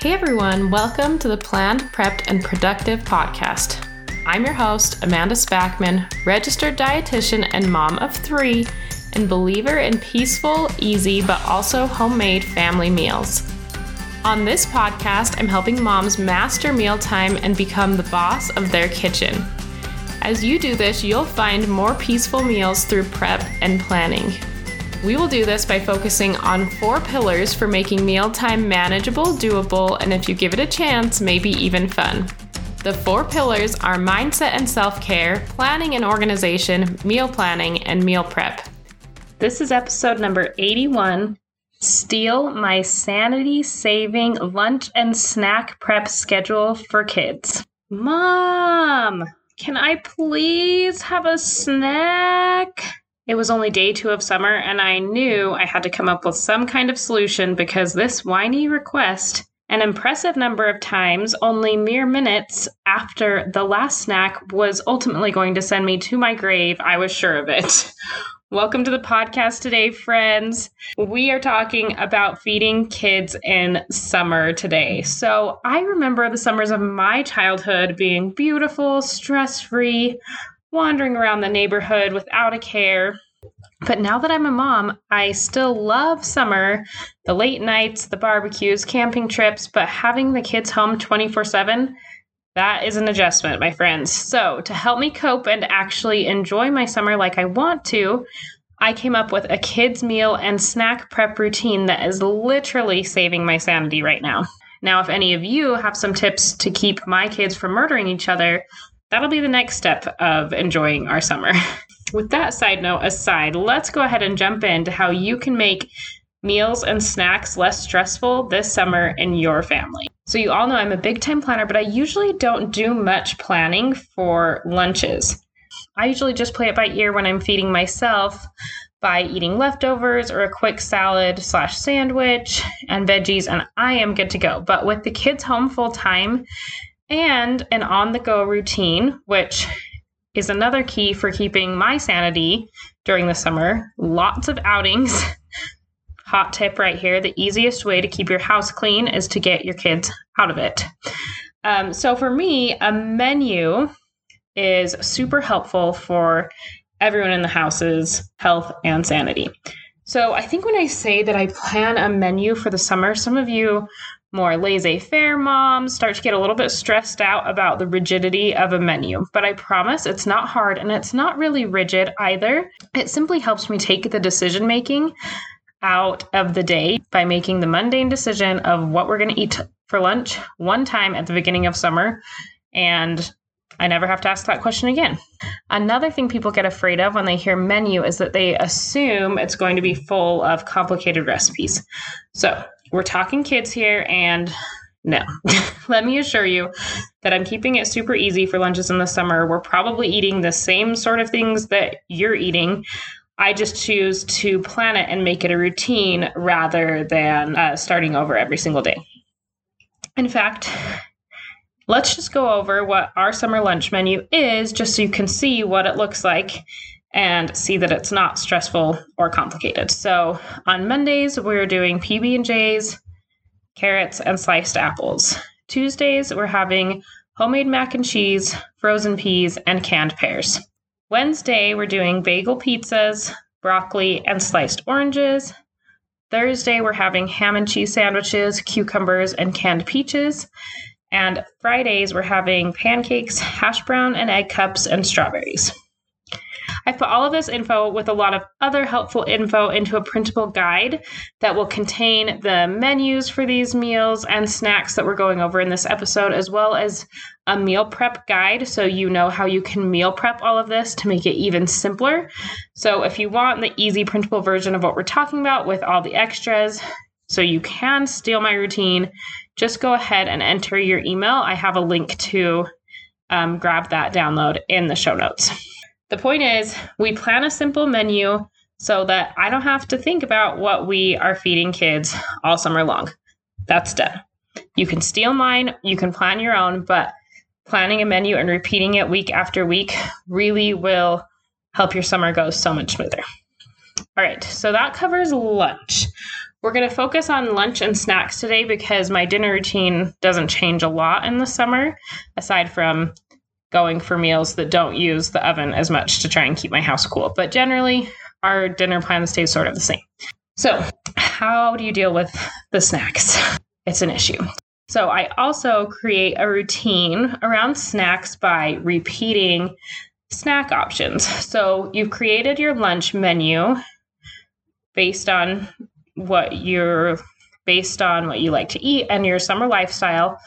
Hey everyone, welcome to the Planned, Prepped, and Productive podcast. I'm your host, Amanda Spackman, registered dietitian and mom of three, and believer in peaceful, easy, but also homemade family meals. On this podcast, I'm helping moms master mealtime and become the boss of their kitchen. As you do this, you'll find more peaceful meals through prep and planning. We will do this by focusing on four pillars for making mealtime manageable, doable, and if you give it a chance, maybe even fun. The four pillars are mindset and self care, planning and organization, meal planning, and meal prep. This is episode number 81 Steal My Sanity Saving Lunch and Snack Prep Schedule for Kids. Mom, can I please have a snack? It was only day two of summer, and I knew I had to come up with some kind of solution because this whiny request, an impressive number of times, only mere minutes after the last snack, was ultimately going to send me to my grave. I was sure of it. Welcome to the podcast today, friends. We are talking about feeding kids in summer today. So, I remember the summers of my childhood being beautiful, stress free, wandering around the neighborhood without a care. But now that I'm a mom, I still love summer, the late nights, the barbecues, camping trips, but having the kids home 24 7, that is an adjustment, my friends. So, to help me cope and actually enjoy my summer like I want to, I came up with a kids' meal and snack prep routine that is literally saving my sanity right now. Now, if any of you have some tips to keep my kids from murdering each other, that'll be the next step of enjoying our summer. With that side note aside, let's go ahead and jump into how you can make meals and snacks less stressful this summer in your family. So, you all know I'm a big time planner, but I usually don't do much planning for lunches. I usually just play it by ear when I'm feeding myself by eating leftovers or a quick salad slash sandwich and veggies, and I am good to go. But with the kids home full time, and an on the go routine, which is another key for keeping my sanity during the summer. Lots of outings. Hot tip right here the easiest way to keep your house clean is to get your kids out of it. Um, so, for me, a menu is super helpful for everyone in the house's health and sanity. So, I think when I say that I plan a menu for the summer, some of you more laissez faire moms start to get a little bit stressed out about the rigidity of a menu. But I promise it's not hard and it's not really rigid either. It simply helps me take the decision making out of the day by making the mundane decision of what we're going to eat for lunch one time at the beginning of summer. And I never have to ask that question again. Another thing people get afraid of when they hear menu is that they assume it's going to be full of complicated recipes. So, we're talking kids here, and no. Let me assure you that I'm keeping it super easy for lunches in the summer. We're probably eating the same sort of things that you're eating. I just choose to plan it and make it a routine rather than uh, starting over every single day. In fact, let's just go over what our summer lunch menu is just so you can see what it looks like and see that it's not stressful or complicated. So on Mondays we're doing PB and J's, carrots and sliced apples. Tuesdays we're having homemade mac and cheese, frozen peas and canned pears. Wednesday we're doing bagel pizzas, broccoli and sliced oranges. Thursday we're having ham and cheese sandwiches, cucumbers and canned peaches. And Fridays we're having pancakes, hash brown and egg cups and strawberries. I've put all of this info with a lot of other helpful info into a printable guide that will contain the menus for these meals and snacks that we're going over in this episode, as well as a meal prep guide so you know how you can meal prep all of this to make it even simpler. So, if you want the easy printable version of what we're talking about with all the extras, so you can steal my routine, just go ahead and enter your email. I have a link to um, grab that download in the show notes. The point is, we plan a simple menu so that I don't have to think about what we are feeding kids all summer long. That's done. You can steal mine, you can plan your own, but planning a menu and repeating it week after week really will help your summer go so much smoother. All right, so that covers lunch. We're going to focus on lunch and snacks today because my dinner routine doesn't change a lot in the summer, aside from going for meals that don't use the oven as much to try and keep my house cool. But generally, our dinner plan stays sort of the same. So, how do you deal with the snacks? It's an issue. So, I also create a routine around snacks by repeating snack options. So, you've created your lunch menu based on what you're based on what you like to eat and your summer lifestyle.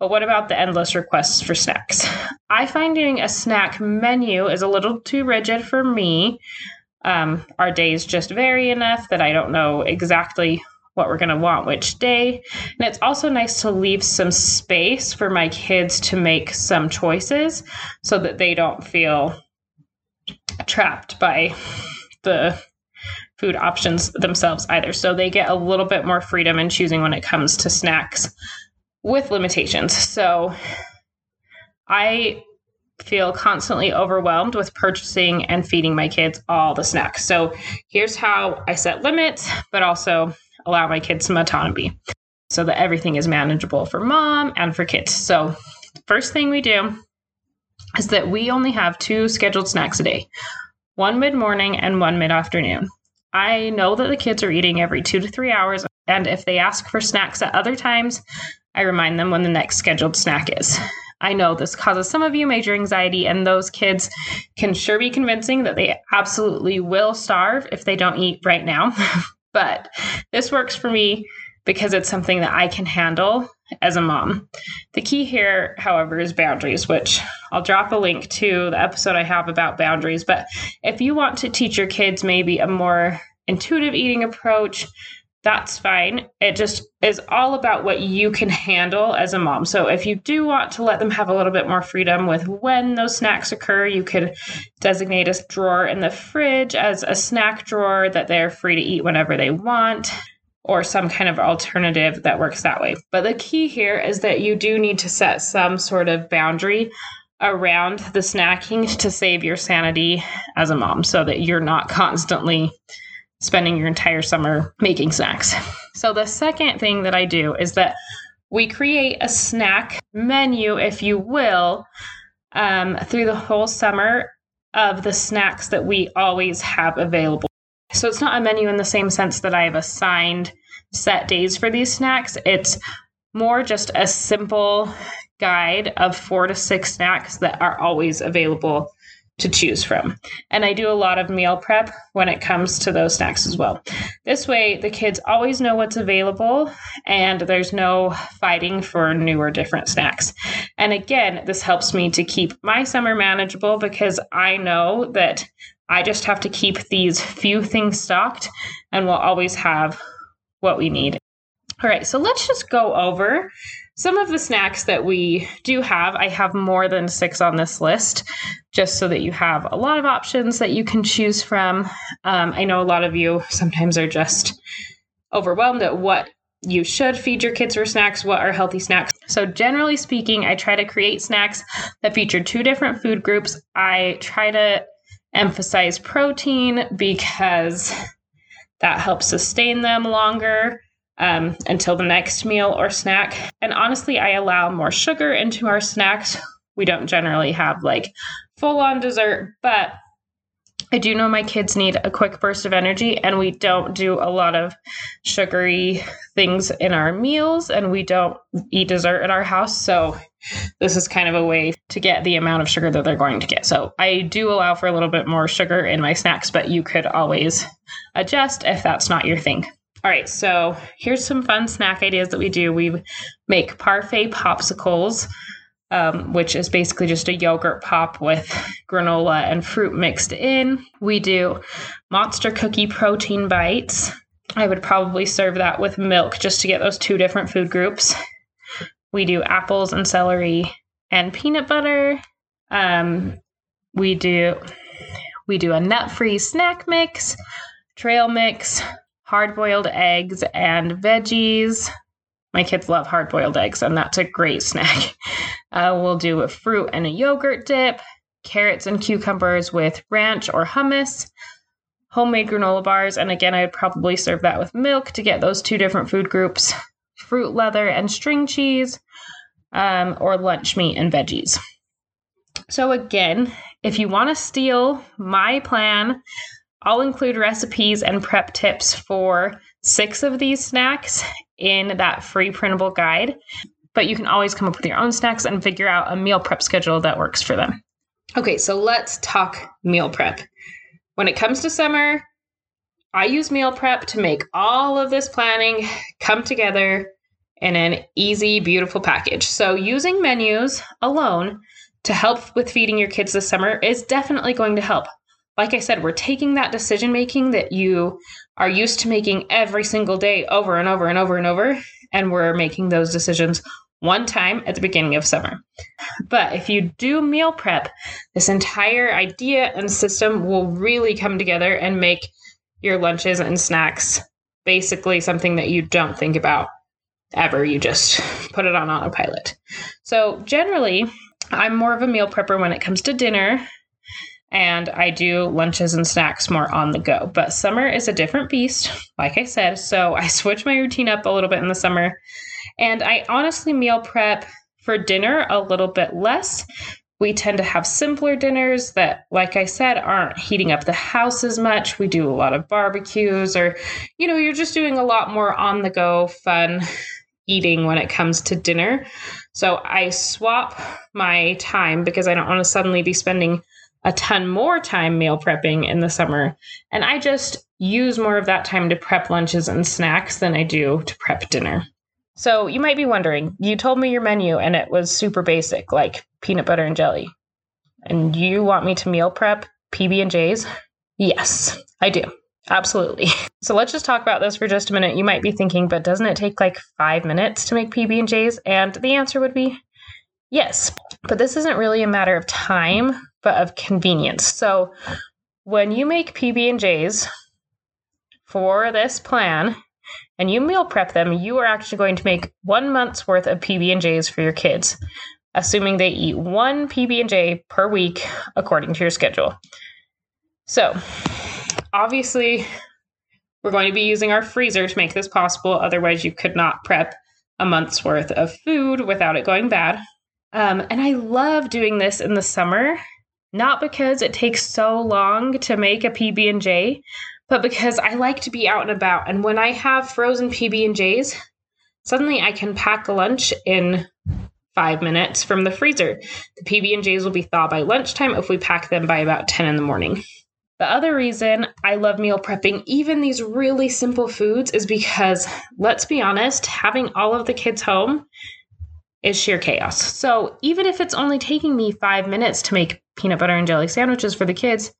But what about the endless requests for snacks? I find doing a snack menu is a little too rigid for me. Um, our days just vary enough that I don't know exactly what we're going to want which day. And it's also nice to leave some space for my kids to make some choices so that they don't feel trapped by the food options themselves either. So they get a little bit more freedom in choosing when it comes to snacks with limitations. So I feel constantly overwhelmed with purchasing and feeding my kids all the snacks. So here's how I set limits, but also allow my kids some autonomy so that everything is manageable for mom and for kids. So, first thing we do is that we only have two scheduled snacks a day one mid morning and one mid afternoon. I know that the kids are eating every two to three hours, and if they ask for snacks at other times, I remind them when the next scheduled snack is. I know this causes some of you major anxiety, and those kids can sure be convincing that they absolutely will starve if they don't eat right now. but this works for me because it's something that I can handle as a mom. The key here, however, is boundaries, which I'll drop a link to the episode I have about boundaries. But if you want to teach your kids maybe a more intuitive eating approach, that's fine. It just is all about what you can handle as a mom. So if you do want to let them have a little bit more freedom with when those snacks occur, you could designate a drawer in the fridge as a snack drawer that they're free to eat whenever they want or some kind of alternative that works that way. But the key here is that you do need to set some sort of boundary around the snacking to save your sanity as a mom so that you're not constantly spending your entire summer making snacks. So, the second thing that I do is that we create a snack menu, if you will, um, through the whole summer of the snacks that we always have available. So, it's not a menu in the same sense that I have assigned set days for these snacks. It's more just a simple guide of four to six snacks that are always available to choose from. And I do a lot of meal prep when it comes to those snacks as well. This way, the kids always know what's available and there's no fighting for new or different snacks. And again, this helps me to keep my summer manageable because I know that I just have to keep these few things stocked and we'll always have what we need. All right, so let's just go over some of the snacks that we do have. I have more than six on this list, just so that you have a lot of options that you can choose from. Um, I know a lot of you sometimes are just overwhelmed at what you should feed your kids for snacks, what are healthy snacks. So, generally speaking, I try to create snacks that feature two different food groups. I try to emphasize protein because that helps sustain them longer um, until the next meal or snack. And honestly, I allow more sugar into our snacks. We don't generally have like full on dessert, but I do know my kids need a quick burst of energy, and we don't do a lot of sugary things in our meals, and we don't eat dessert in our house. So, this is kind of a way to get the amount of sugar that they're going to get. So, I do allow for a little bit more sugar in my snacks, but you could always adjust if that's not your thing. All right, so here's some fun snack ideas that we do. We make parfait popsicles, um, which is basically just a yogurt pop with granola and fruit mixed in. We do monster cookie protein bites. I would probably serve that with milk just to get those two different food groups. We do apples and celery and peanut butter. Um, we do we do a nut-free snack mix, trail mix, hard boiled eggs and veggies. My kids love hard boiled eggs, and that's a great snack. Uh, we'll do a fruit and a yogurt dip, carrots and cucumbers with ranch or hummus, homemade granola bars. And again, I'd probably serve that with milk to get those two different food groups fruit leather and string cheese, um, or lunch meat and veggies. So, again, if you want to steal my plan, I'll include recipes and prep tips for six of these snacks in that free printable guide. But you can always come up with your own snacks and figure out a meal prep schedule that works for them. Okay, so let's talk meal prep. When it comes to summer, I use meal prep to make all of this planning come together in an easy, beautiful package. So, using menus alone to help with feeding your kids this summer is definitely going to help. Like I said, we're taking that decision making that you are used to making every single day over and over and over and over, and we're making those decisions one time at the beginning of summer. But if you do meal prep, this entire idea and system will really come together and make your lunches and snacks basically something that you don't think about ever. You just put it on autopilot. So, generally, I'm more of a meal prepper when it comes to dinner, and I do lunches and snacks more on the go. But summer is a different beast, like I said. So, I switch my routine up a little bit in the summer, and I honestly meal prep for dinner a little bit less we tend to have simpler dinners that, like I said, aren't heating up the house as much. We do a lot of barbecues, or, you know, you're just doing a lot more on the go, fun eating when it comes to dinner. So I swap my time because I don't want to suddenly be spending a ton more time meal prepping in the summer. And I just use more of that time to prep lunches and snacks than I do to prep dinner. So you might be wondering, you told me your menu and it was super basic, like peanut butter and jelly. And you want me to meal prep PB and J's? Yes, I do. Absolutely. So let's just talk about this for just a minute. You might be thinking, but doesn't it take like 5 minutes to make PB and J's? And the answer would be yes. But this isn't really a matter of time, but of convenience. So when you make PB and J's for this plan, and you meal prep them, you are actually going to make one month's worth of PB and J's for your kids, assuming they eat one PB and J per week according to your schedule. So, obviously, we're going to be using our freezer to make this possible. Otherwise, you could not prep a month's worth of food without it going bad. Um, and I love doing this in the summer, not because it takes so long to make a PB and J, but because I like to be out and about. And when I have frozen PB and J's, suddenly I can pack lunch in five minutes from the freezer. The PB and J's will be thawed by lunchtime if we pack them by about 10 in the morning. The other reason I love meal prepping, even these really simple foods, is because let's be honest, having all of the kids home is sheer chaos. So even if it's only taking me five minutes to make peanut butter and jelly sandwiches for the kids,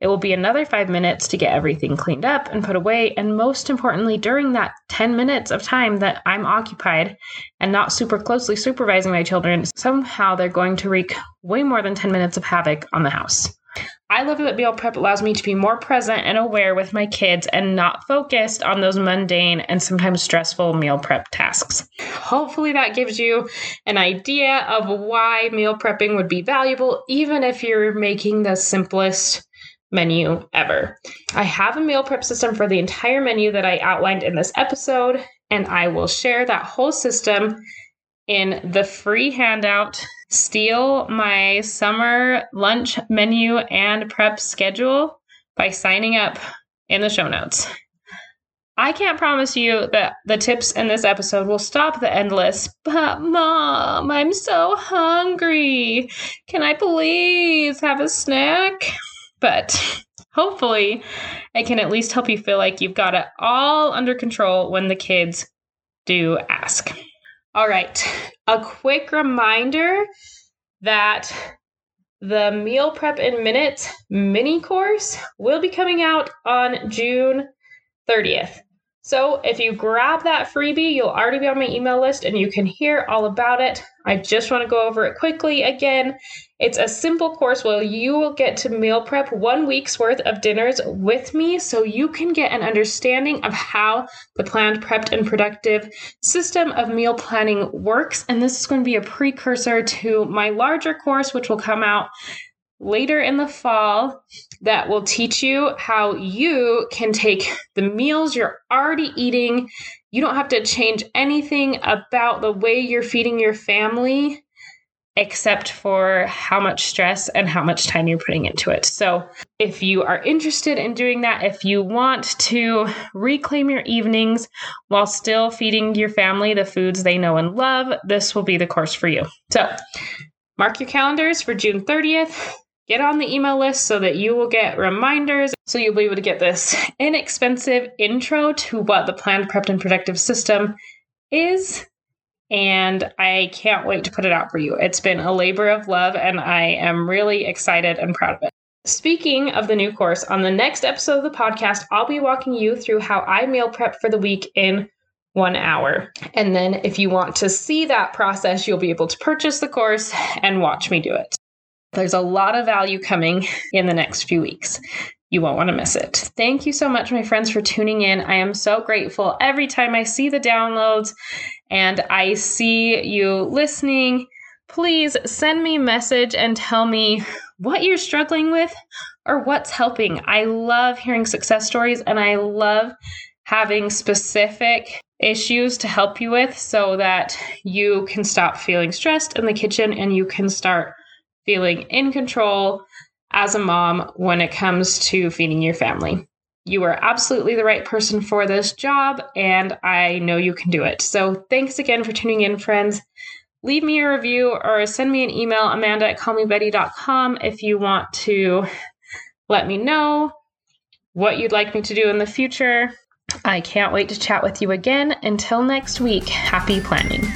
it will be another five minutes to get everything cleaned up and put away. And most importantly, during that 10 minutes of time that I'm occupied and not super closely supervising my children, somehow they're going to wreak way more than 10 minutes of havoc on the house. I love that meal prep allows me to be more present and aware with my kids and not focused on those mundane and sometimes stressful meal prep tasks. Hopefully, that gives you an idea of why meal prepping would be valuable, even if you're making the simplest menu ever. I have a meal prep system for the entire menu that I outlined in this episode, and I will share that whole system in the free handout. Steal my summer lunch menu and prep schedule by signing up in the show notes. I can't promise you that the tips in this episode will stop the endless, but mom, I'm so hungry. Can I please have a snack? But hopefully, I can at least help you feel like you've got it all under control when the kids do ask. All right, a quick reminder that the Meal Prep in Minutes mini course will be coming out on June 30th. So if you grab that freebie, you'll already be on my email list and you can hear all about it. I just want to go over it quickly again. It's a simple course where you will get to meal prep one week's worth of dinners with me so you can get an understanding of how the planned, prepped, and productive system of meal planning works. And this is going to be a precursor to my larger course, which will come out later in the fall that will teach you how you can take the meals you're already eating. You don't have to change anything about the way you're feeding your family except for how much stress and how much time you're putting into it. So, if you are interested in doing that, if you want to reclaim your evenings while still feeding your family the foods they know and love, this will be the course for you. So, mark your calendars for June 30th. Get on the email list so that you will get reminders. So, you'll be able to get this inexpensive intro to what the planned, prepped, and productive system is and I can't wait to put it out for you. It's been a labor of love, and I am really excited and proud of it. Speaking of the new course, on the next episode of the podcast, I'll be walking you through how I meal prep for the week in one hour. And then, if you want to see that process, you'll be able to purchase the course and watch me do it. There's a lot of value coming in the next few weeks. You won't want to miss it. Thank you so much, my friends, for tuning in. I am so grateful every time I see the downloads and I see you listening. Please send me a message and tell me what you're struggling with or what's helping. I love hearing success stories and I love having specific issues to help you with so that you can stop feeling stressed in the kitchen and you can start feeling in control as a mom when it comes to feeding your family. You are absolutely the right person for this job, and I know you can do it. So, thanks again for tuning in, friends. Leave me a review or send me an email, amanda at callmebetty.com, if you want to let me know what you'd like me to do in the future. I can't wait to chat with you again. Until next week, happy planning.